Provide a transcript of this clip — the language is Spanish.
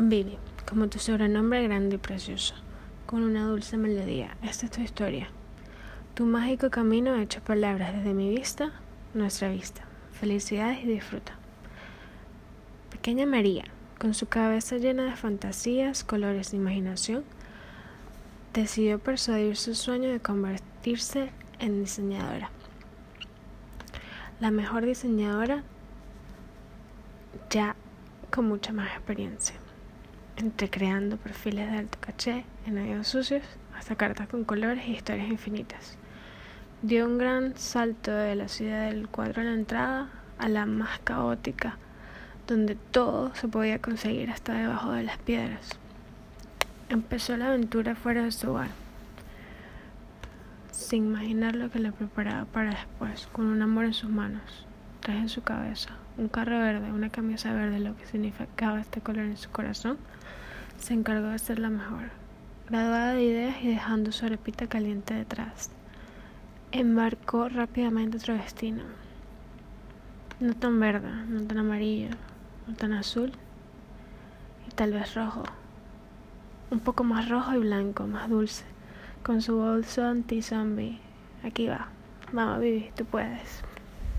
Vivi, como tu sobrenombre grande y precioso, con una dulce melodía. Esta es tu historia. Tu mágico camino hecho palabras desde mi vista, nuestra vista. Felicidades y disfruta. Pequeña María, con su cabeza llena de fantasías, colores e imaginación, decidió persuadir su sueño de convertirse en diseñadora. La mejor diseñadora ya con mucha más experiencia, entre creando perfiles de alto caché en medios sucios hasta cartas con colores y historias infinitas. Dio un gran salto de la ciudad del cuadro a la entrada a la más caótica, donde todo se podía conseguir hasta debajo de las piedras. Empezó la aventura fuera de su hogar, sin imaginar lo que le preparaba para después, con un amor en sus manos, tres en su cabeza, un carro verde, una camisa verde, lo que significaba este color en su corazón, se encargó de ser la mejor, graduada de ideas y dejando su arepita caliente detrás. Embarcó rápidamente otro destino, no tan verde, no tan amarillo, no tan azul, y tal vez rojo, un poco más rojo y blanco, más dulce, con su bolso anti-zombie. Aquí va, vamos, Vivi, tú puedes.